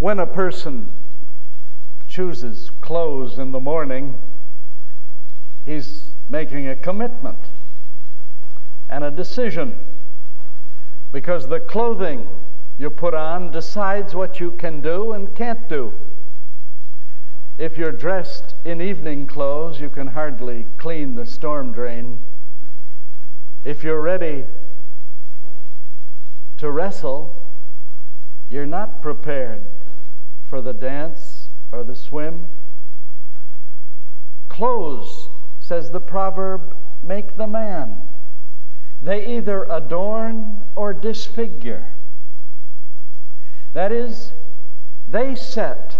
When a person chooses clothes in the morning, he's making a commitment and a decision because the clothing you put on decides what you can do and can't do. If you're dressed in evening clothes, you can hardly clean the storm drain. If you're ready to wrestle, you're not prepared for the dance or the swim. Clothes, says the proverb, make the man. They either adorn or disfigure. That is, they set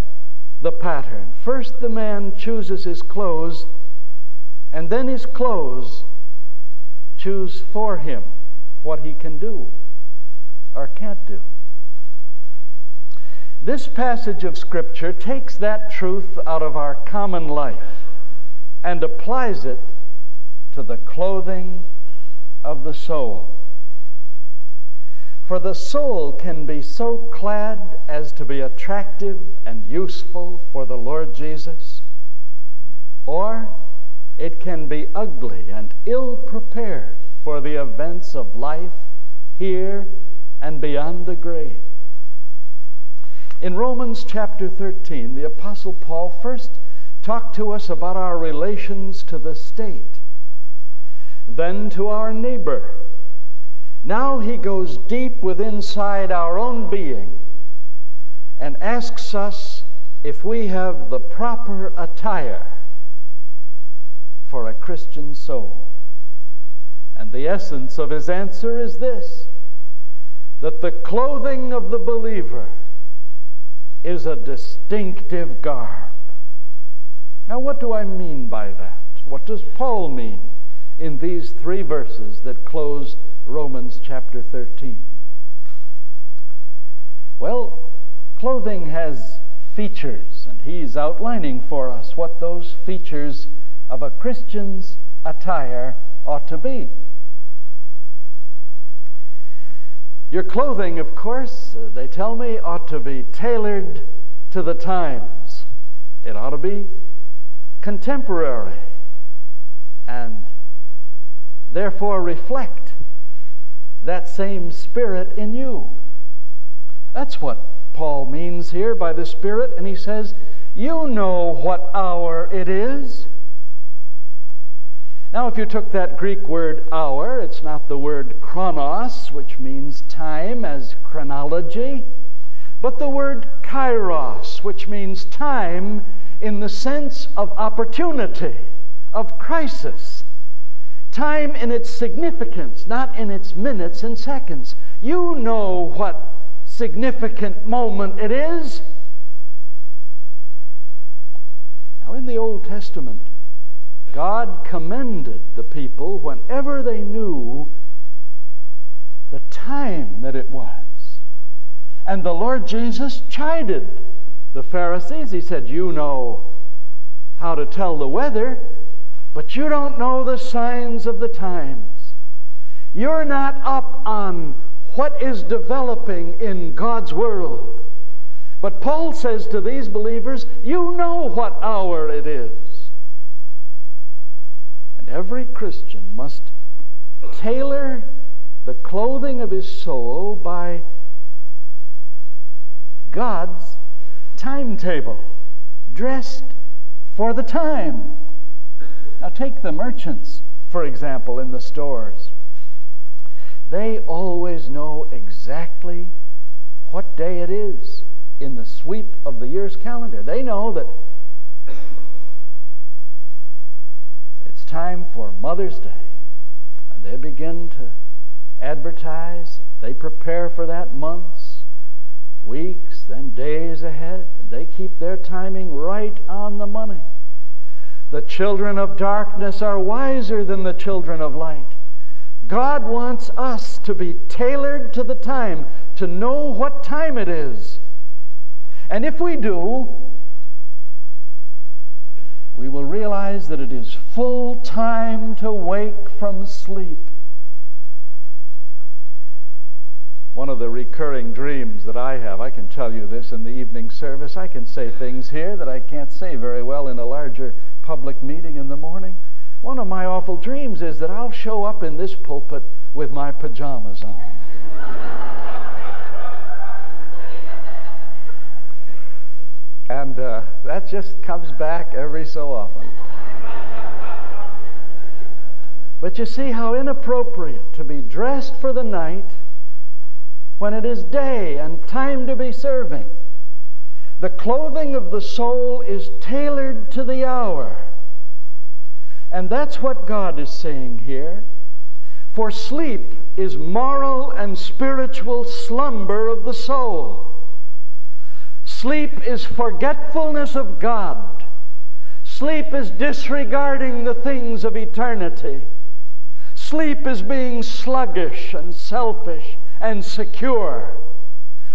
the pattern. First, the man chooses his clothes, and then his clothes choose for him what he can do or can't do. This passage of Scripture takes that truth out of our common life and applies it to the clothing of the soul. For the soul can be so clad as to be attractive and useful for the Lord Jesus, or it can be ugly and ill prepared for the events of life here and beyond the grave. In Romans chapter 13, the Apostle Paul first talked to us about our relations to the state, then to our neighbor now he goes deep within inside our own being and asks us if we have the proper attire for a Christian soul. And the essence of his answer is this that the clothing of the believer is a distinctive garb. Now, what do I mean by that? What does Paul mean in these three verses that close Romans chapter 13. Well, clothing has features, and he's outlining for us what those features of a Christian's attire ought to be. Your clothing, of course, uh, they tell me, ought to be tailored to the times. It ought to be contemporary and therefore reflect that same Spirit in you. That's what Paul means here by the Spirit, and he says, You know what hour it is. Now, if you took that Greek word hour, it's not the word chronos, which means time as chronology, but the word kairos, which means time in the sense of opportunity, of crisis time in its significance, not in its minutes and seconds. You know what significant moment it is. Now, in the Old Testament, God commended the people whenever they knew the time that it was. And the Lord Jesus chided the Pharisees. He said, You know how to tell the weather but you don't know the signs of the times. You're not up on what is developing in God's world. But Paul says to these believers, You know what hour it is. And every Christian must tailor the clothing of his soul by God's timetable, dressed for the time. Now, take the merchants, for example, in the stores. They always know exactly what day it is in the sweep of the year's calendar. They know that it's time for Mother's Day, and they begin to advertise. They prepare for that months, weeks, then days ahead, and they keep their timing right on the money. The children of darkness are wiser than the children of light. God wants us to be tailored to the time, to know what time it is. And if we do, we will realize that it is full time to wake from sleep. One of the recurring dreams that I have, I can tell you this in the evening service. I can say things here that I can't say very well in a larger public meeting in the morning. One of my awful dreams is that I'll show up in this pulpit with my pajamas on. and uh, that just comes back every so often. But you see how inappropriate to be dressed for the night when it is day and time to be serving. The clothing of the soul is tailored to the hour. And that's what God is saying here. For sleep is moral and spiritual slumber of the soul. Sleep is forgetfulness of God. Sleep is disregarding the things of eternity. Sleep is being sluggish and selfish and secure.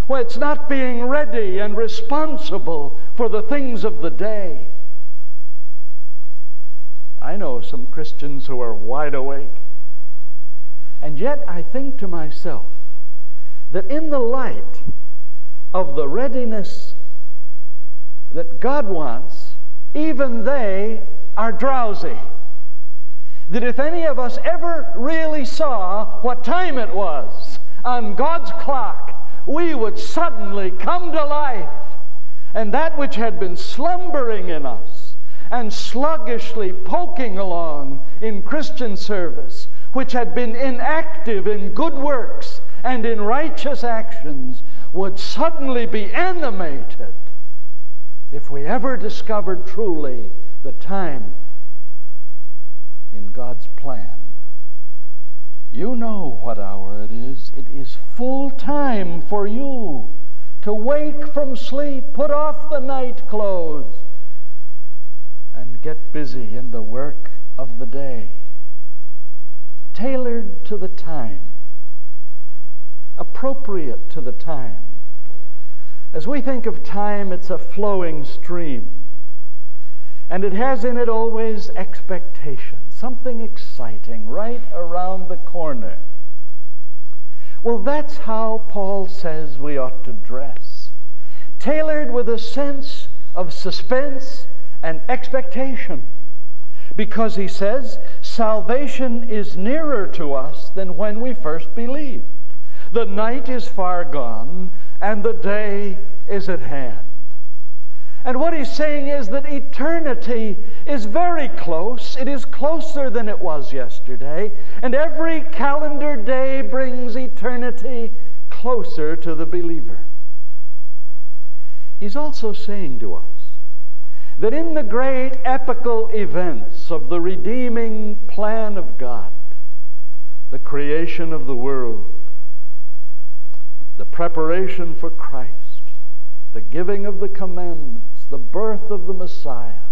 Well, it's not being ready and responsible for the things of the day. I know some Christians who are wide awake. And yet I think to myself that in the light of the readiness that God wants, even they are drowsy. That if any of us ever really saw what time it was, on God's clock, we would suddenly come to life. And that which had been slumbering in us and sluggishly poking along in Christian service, which had been inactive in good works and in righteous actions, would suddenly be animated if we ever discovered truly the time in God's plan. You know what hour it is. It is full time for you to wake from sleep, put off the night clothes, and get busy in the work of the day. Tailored to the time, appropriate to the time. As we think of time, it's a flowing stream. And it has in it always expectation, something exciting right around the corner. Well, that's how Paul says we ought to dress, tailored with a sense of suspense and expectation. Because he says, salvation is nearer to us than when we first believed. The night is far gone, and the day is at hand. And what he's saying is that eternity is very close. It is closer than it was yesterday. And every calendar day brings eternity closer to the believer. He's also saying to us that in the great epical events of the redeeming plan of God, the creation of the world, the preparation for Christ, the giving of the the birth of the Messiah,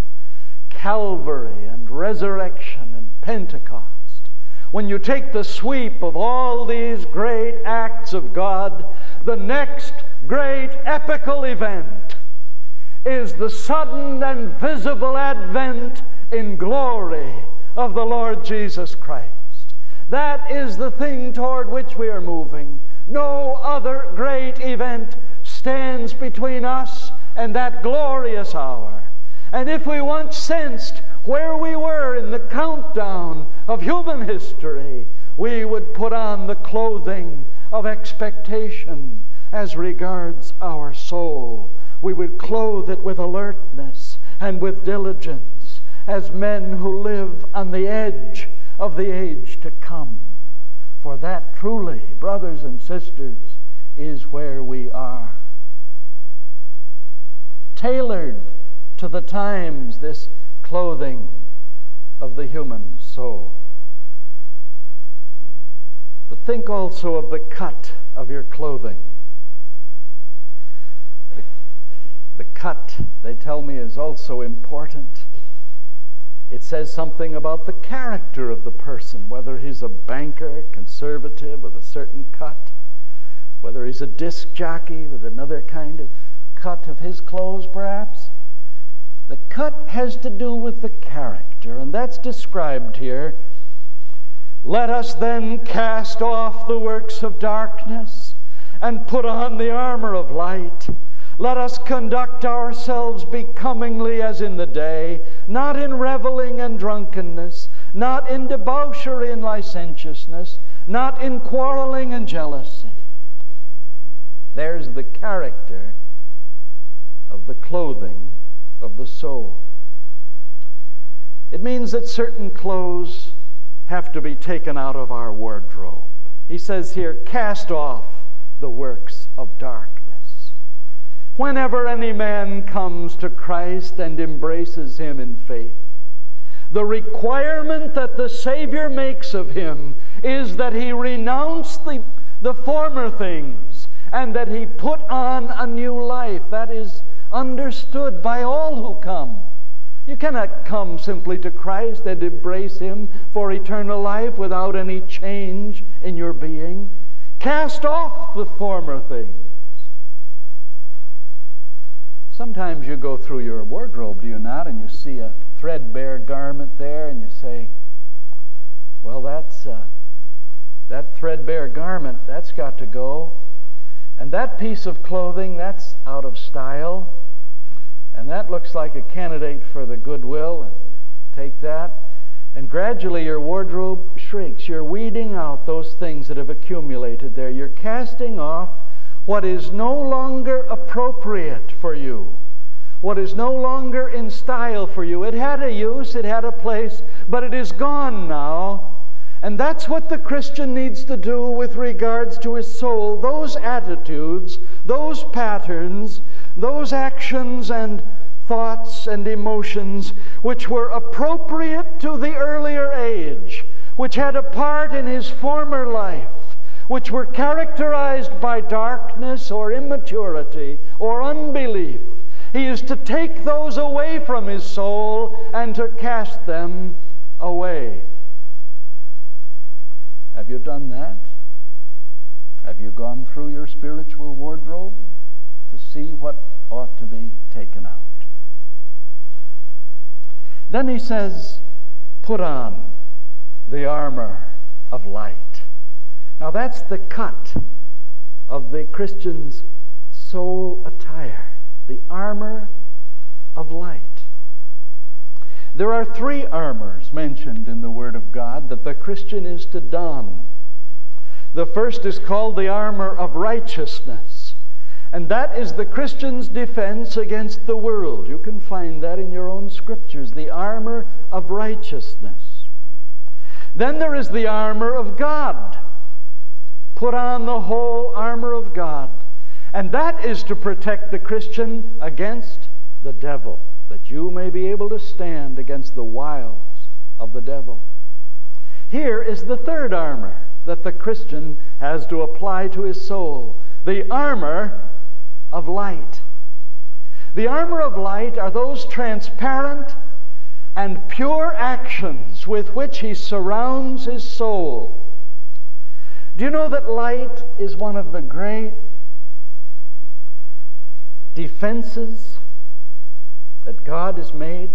Calvary and resurrection and Pentecost, when you take the sweep of all these great acts of God, the next great epical event is the sudden and visible advent in glory of the Lord Jesus Christ. That is the thing toward which we are moving. No other great event stands between us and that glorious hour. And if we once sensed where we were in the countdown of human history, we would put on the clothing of expectation as regards our soul. We would clothe it with alertness and with diligence as men who live on the edge of the age to come. For that truly, brothers and sisters, is where we are tailored to the times, this clothing of the human soul. But think also of the cut of your clothing. The, the cut, they tell me, is also important. It says something about the character of the person, whether he's a banker, conservative with a certain cut, whether he's a disc jockey with another kind of cut of his clothes, perhaps? The cut has to do with the character, and that's described here. Let us then cast off the works of darkness and put on the armor of light. Let us conduct ourselves becomingly as in the day, not in reveling and drunkenness, not in debauchery and licentiousness, not in quarreling and jealousy. There's the character of the clothing of the soul. It means that certain clothes have to be taken out of our wardrobe. He says here, cast off the works of darkness. Whenever any man comes to Christ and embraces him in faith, the requirement that the Savior makes of him is that he renounce the, the former things and that he put on a new life. That is understood by all who come. You cannot come simply to Christ and embrace Him for eternal life without any change in your being. Cast off the former things. Sometimes you go through your wardrobe, do you not, and you see a threadbare garment there, and you say, Well, that's uh, that threadbare garment, that's got to go. And that piece of clothing, that's out of style. And that looks like a candidate for the goodwill. And take that. And gradually your wardrobe shrinks. You're weeding out those things that have accumulated there. You're casting off what is no longer appropriate for you, what is no longer in style for you. It had a use, it had a place, but it is gone now. And that's what the Christian needs to do with regards to his soul. Those attitudes, those patterns, those actions and thoughts and emotions which were appropriate to the earlier age, which had a part in his former life, which were characterized by darkness or immaturity or unbelief. He is to take those away from his soul and to cast them away. Have you done that? Have you gone through your spiritual wardrobe to see what ought to be taken out? Then he says, Put on the armor of light. Now that's the cut of the Christian's soul attire, the armor of light. There are three armors mentioned in the Word of God that the Christian is to don. The first is called the armor of righteousness, and that is the Christian's defense against the world. You can find that in your own scriptures the armor of righteousness. Then there is the armor of God. Put on the whole armor of God, and that is to protect the Christian against the devil that you may be able to stand against the wiles of the devil. Here is the third armor that the Christian has to apply to his soul the armor of light. The armor of light are those transparent and pure actions with which he surrounds his soul. Do you know that light is one of the great defenses that God has made.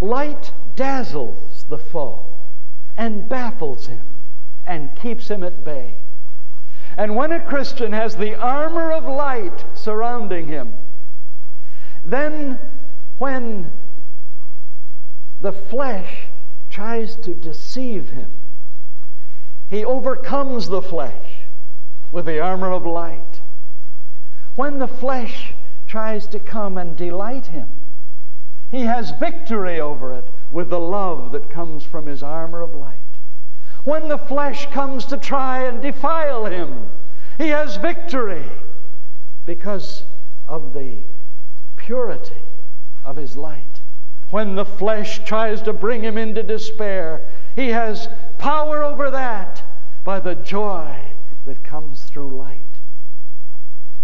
Light dazzles the foe and baffles him and keeps him at bay. And when a Christian has the armor of light surrounding him, then when the flesh tries to deceive him, he overcomes the flesh with the armor of light. When the flesh tries to come and delight him. He has victory over it with the love that comes from his armor of light. When the flesh comes to try and defile him, he has victory because of the purity of his light. When the flesh tries to bring him into despair, he has power over that by the joy that comes through light.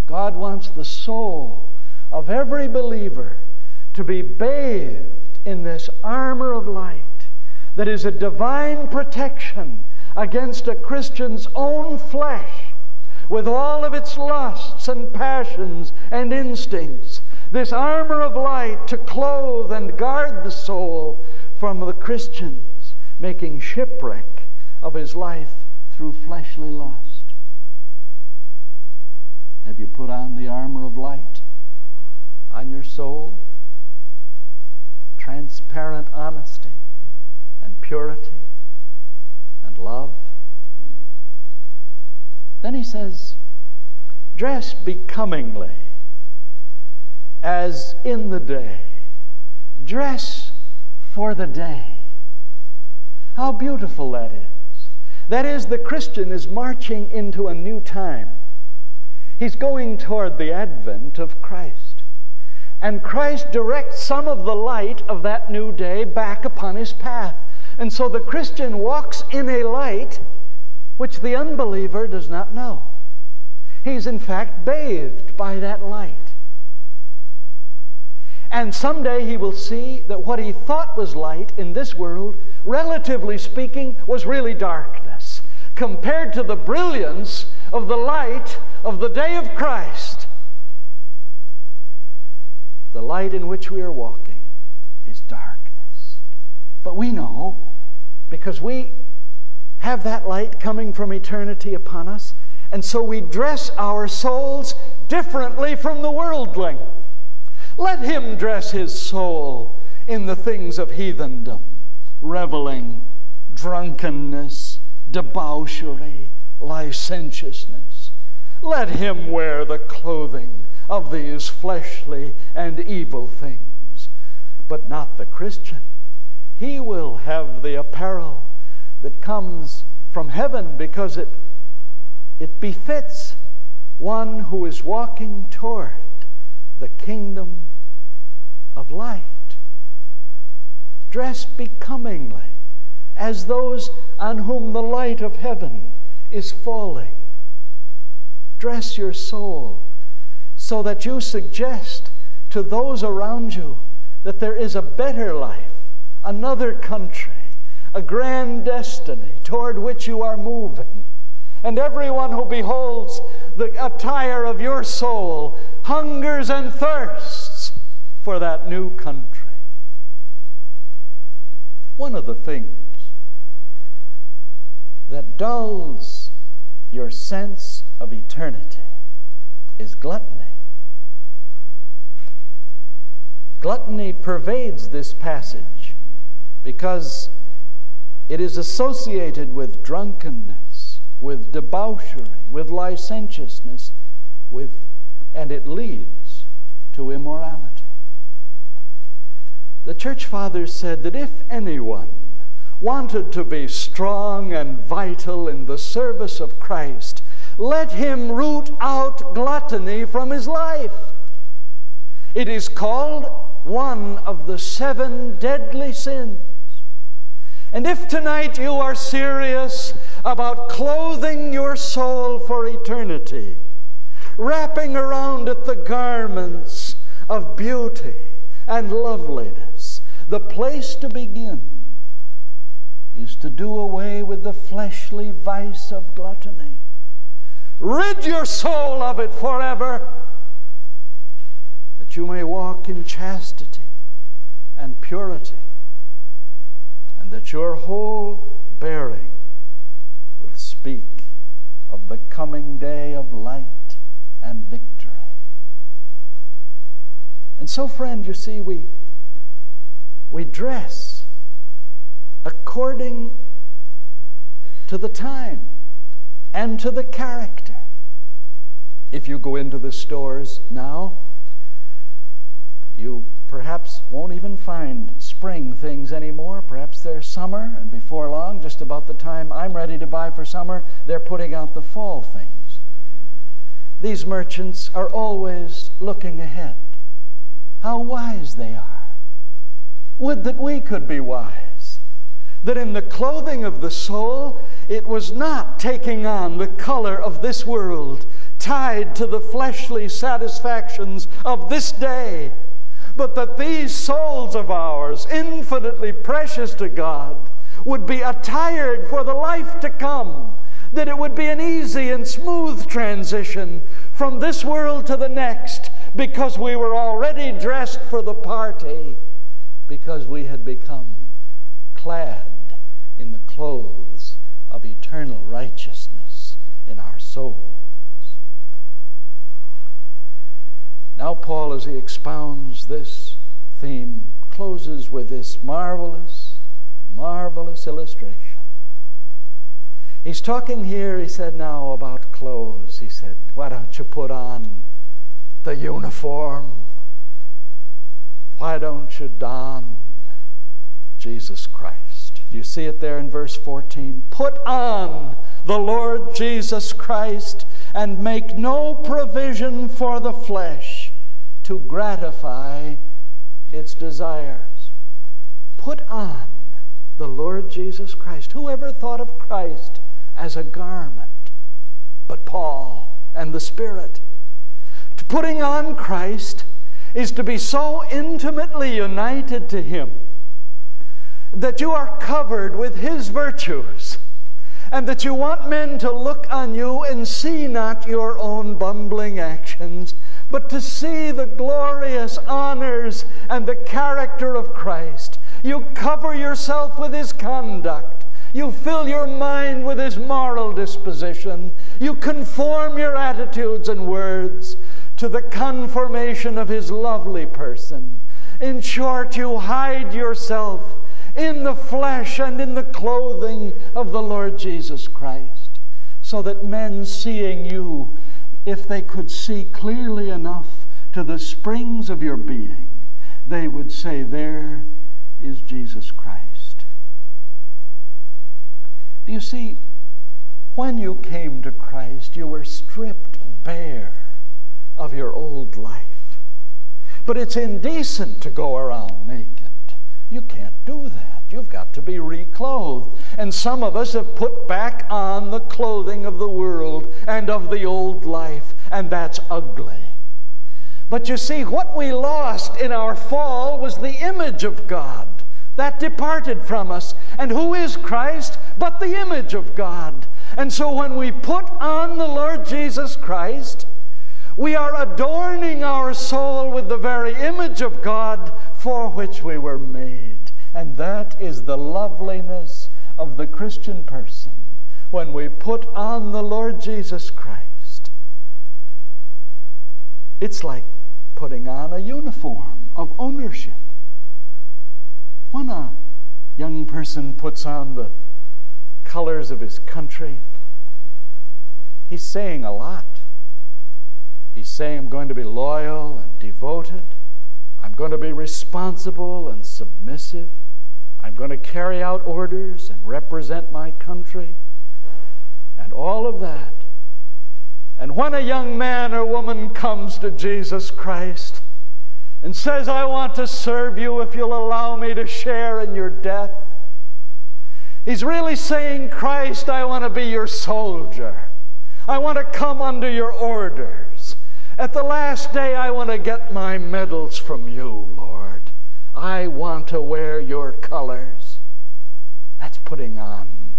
God wants the soul of every believer to be bathed in this armor of light that is a divine protection against a Christian's own flesh with all of its lusts and passions and instincts. This armor of light to clothe and guard the soul from the Christian's making shipwreck of his life through fleshly lust. Have you put on the armor of light on your soul? Transparent honesty and purity and love. Then he says, dress becomingly as in the day. Dress for the day. How beautiful that is. That is, the Christian is marching into a new time. He's going toward the advent of Christ. And Christ directs some of the light of that new day back upon his path. And so the Christian walks in a light which the unbeliever does not know. He's in fact bathed by that light. And someday he will see that what he thought was light in this world, relatively speaking, was really darkness compared to the brilliance of the light of the day of Christ. The light in which we are walking. But we know, because we have that light coming from eternity upon us, and so we dress our souls differently from the worldling. Let him dress his soul in the things of heathendom, reveling, drunkenness, debauchery, licentiousness. Let him wear the clothing of these fleshly and evil things, but not the Christian. He will have the apparel that comes from heaven because it, it befits one who is walking toward the kingdom of light. Dress becomingly as those on whom the light of heaven is falling. Dress your soul so that you suggest to those around you that there is a better life, another country, a grand destiny toward which you are moving. And everyone who beholds the attire of your soul hungers and thirsts for that new country. One of the things that dulls your sense of eternity is gluttony. Gluttony pervades this passage because it is associated with drunkenness, with debauchery, with licentiousness, with and it leads to immorality. The church fathers said that if anyone wanted to be strong and vital in the service of Christ, let him root out gluttony from his life. It is called one of the seven deadly sins. And if tonight you are serious about clothing your soul for eternity, wrapping around it the garments of beauty and loveliness. The place to begin is to do away with the fleshly vice of gluttony. Rid your soul of it forever, that you may walk in chastity and purity, and that your whole bearing will speak of the coming day of light and victory. And so, friend, you see, we, we dress according to the time and to the character. If you go into the stores now, you perhaps won't even find spring things anymore. Perhaps they're summer, and before long, just about the time I'm ready to buy for summer, they're putting out the fall things. These merchants are always looking ahead. How wise they are. Would that we could be wise. That in the clothing of the soul, it was not taking on the color of this world, tied to the fleshly satisfactions of this day, but that these souls of ours, infinitely precious to God, would be attired for the life to come that it would be an easy and smooth transition from this world to the next because we were already dressed for the party, because we had become clad in the clothes of eternal righteousness in our souls. Now, Paul, as he expounds this theme, closes with this marvelous, marvelous illustration. He's talking here, he said, now about clothes. He said, Why don't you put on the uniform? Why don't you don Jesus Christ? Do you see it there in verse 14? Put on the Lord Jesus Christ and make no provision for the flesh to gratify its desires. Put on the Lord Jesus Christ. Whoever thought of Christ as a garment? But Paul and the Spirit. To Putting on Christ is to be so intimately united to Him that you are covered with His virtues and that you want men to look on you and see not your own bumbling actions, but to see the glorious honors and the character of Christ. You cover yourself with His conduct. You fill your mind with His moral disposition. You conform your attitudes and words to the conformation of His lovely person. In short, you hide yourself in the flesh and in the clothing of the Lord Jesus Christ, so that men seeing you, if they could see clearly enough to the springs of your being, they would say, There is Jesus Christ. Do you see, when you came to Christ, you were stripped bare of your old life. But it's indecent to go around naked. You can't do that. You've got to be reclothed. And some of us have put back on the clothing of the world and of the old life, and that's ugly. But you see, what we lost in our fall was the image of God. That departed from us. And who is Christ but the image of God? And so when we put on the Lord Jesus Christ, we are adorning our soul with the very image of God for which we were made. And that is the loveliness of the Christian person when we put on the Lord Jesus Christ. It's like putting on a uniform of ownership. When a young person puts on the colors of his country, he's saying a lot. He's saying, I'm going to be loyal and devoted. I'm going to be responsible and submissive. I'm going to carry out orders and represent my country. And all of that. And when a young man or woman comes to Jesus Christ and says, I want to serve you if you'll allow me to share in your death, he's really saying, Christ, I want to be your soldier. I want to come under your orders. At the last day, I want to get my medals from you, Lord. I want to wear your colors. That's putting on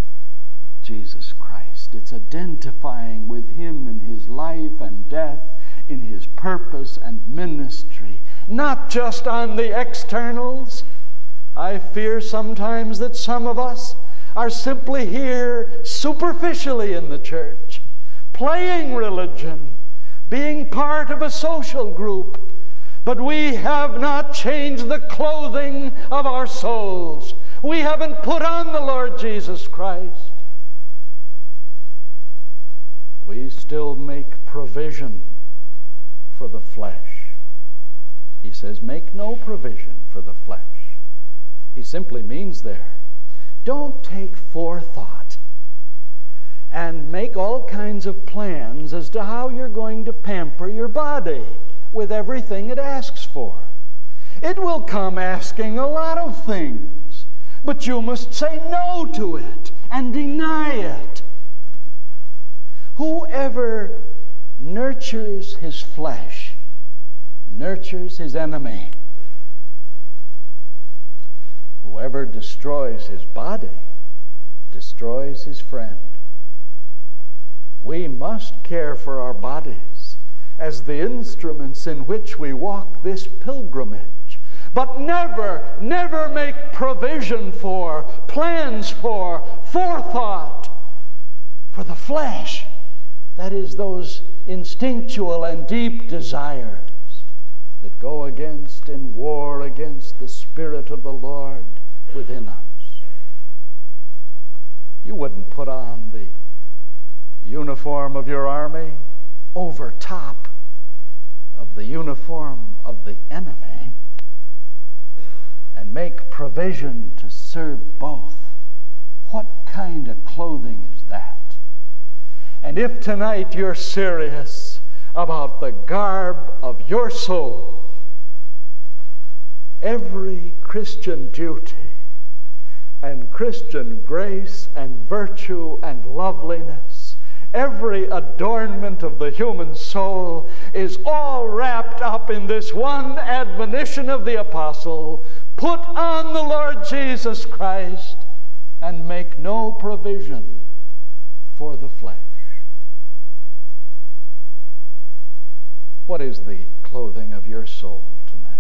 Jesus Christ. It's identifying with him in his life and death, in his purpose and ministry, not just on the externals. I fear sometimes that some of us are simply here superficially in the church, playing religion being part of a social group, but we have not changed the clothing of our souls. We haven't put on the Lord Jesus Christ. We still make provision for the flesh. He says, make no provision for the flesh. He simply means there, don't take forethought and make all kinds of plans as to how you're going to pamper your body with everything it asks for. It will come asking a lot of things, but you must say no to it and deny it. Whoever nurtures his flesh nurtures his enemy. Whoever destroys his body destroys his friend. We must care for our bodies as the instruments in which we walk this pilgrimage. But never, never make provision for, plans for, forethought for the flesh. That is, those instinctual and deep desires. that go against and war against the Spirit of the Lord within us. You wouldn't put on the uniform of your army over top of the uniform of the enemy and make provision to serve both. What kind of clothing is that? And if tonight you're serious about the garb of your soul, every Christian duty and Christian grace and virtue and loveliness, every adornment of the human soul is all wrapped up in this one admonition of the apostle put on the Lord Jesus Christ and make no provision for the flesh. What is the clothing of your soul tonight?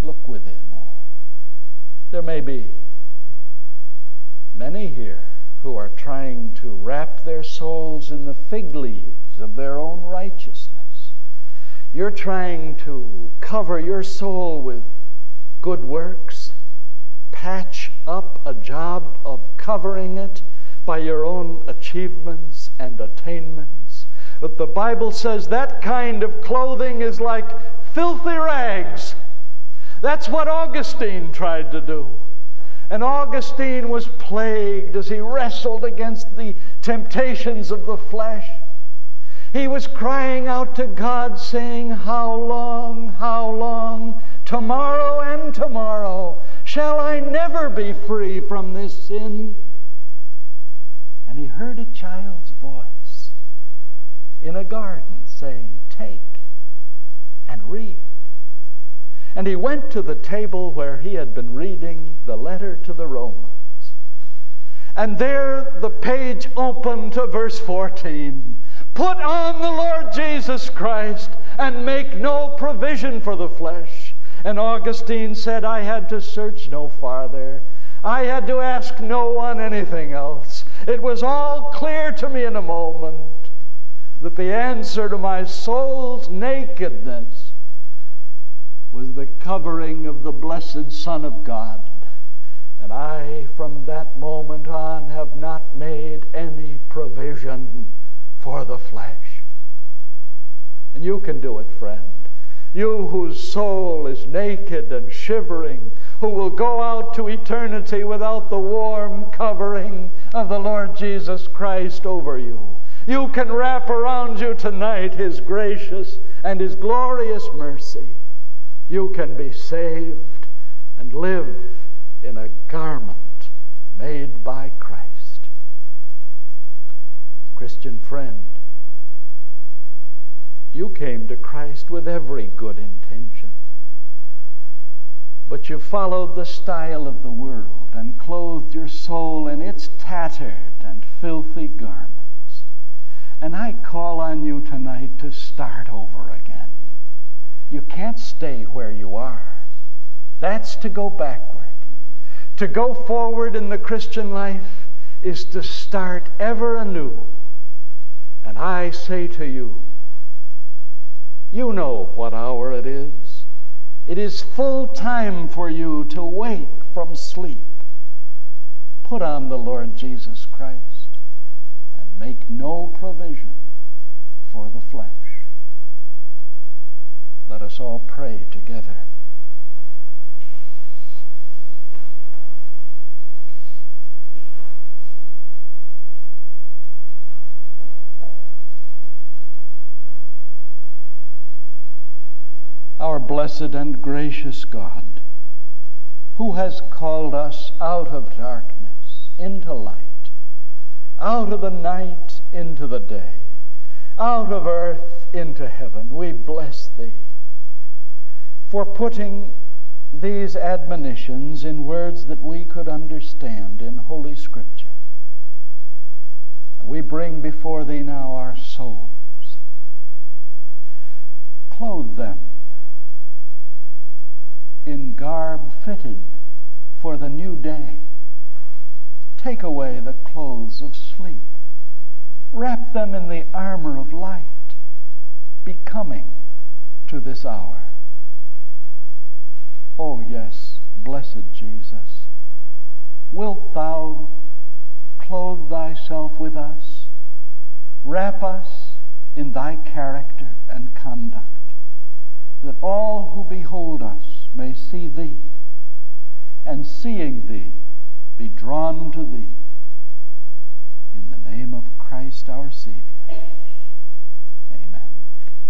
Look within. There may be many here who are trying to wrap their souls in the fig leaves of their own righteousness. You're trying to cover your soul with good works, patch up a job of covering it by your own achievements and attainments. But the Bible says that kind of clothing is like filthy rags. That's what Augustine tried to do. And Augustine was plagued as he wrestled against the temptations of the flesh. He was crying out to God, saying, How long, how long, tomorrow and tomorrow, shall I never be free from this sin? And he heard a child's voice in a garden saying, Take and read. And he went to the table where he had been reading the letter to the Romans. And there the page opened to verse 14. Put on the Lord Jesus Christ and make no provision for the flesh. And Augustine said, I had to search no farther. I had to ask no one anything else. It was all clear to me in a moment that the answer to my soul's nakedness was the covering of the blessed Son of God. And I, from that moment on, have not made any provision for the flesh. And you can do it, friend. You whose soul is naked and shivering, who will go out to eternity without the warm covering of the Lord Jesus Christ over you. You can wrap around you tonight His gracious and His glorious mercy you can be saved and live in a garment made by Christ. Christian friend, you came to Christ with every good intention, but you followed the style of the world and clothed your soul in its tattered and filthy garments. And I call on you tonight to start over again. You can't stay where you are. That's to go backward. To go forward in the Christian life is to start ever anew. And I say to you, you know what hour it is. It is full time for you to wake from sleep. Put on the Lord Jesus Christ and make no provision for the flesh. Let us all pray together. Our blessed and gracious God, who has called us out of darkness into light, out of the night into the day, out of earth into heaven, we bless thee for putting these admonitions in words that we could understand in Holy Scripture. We bring before thee now our souls. Clothe them in garb fitted for the new day. Take away the clothes of sleep. Wrap them in the armor of light, becoming to this hour Oh, yes, blessed Jesus, wilt thou clothe thyself with us, wrap us in thy character and conduct, that all who behold us may see thee, and seeing thee, be drawn to thee. In the name of Christ our Savior. Amen.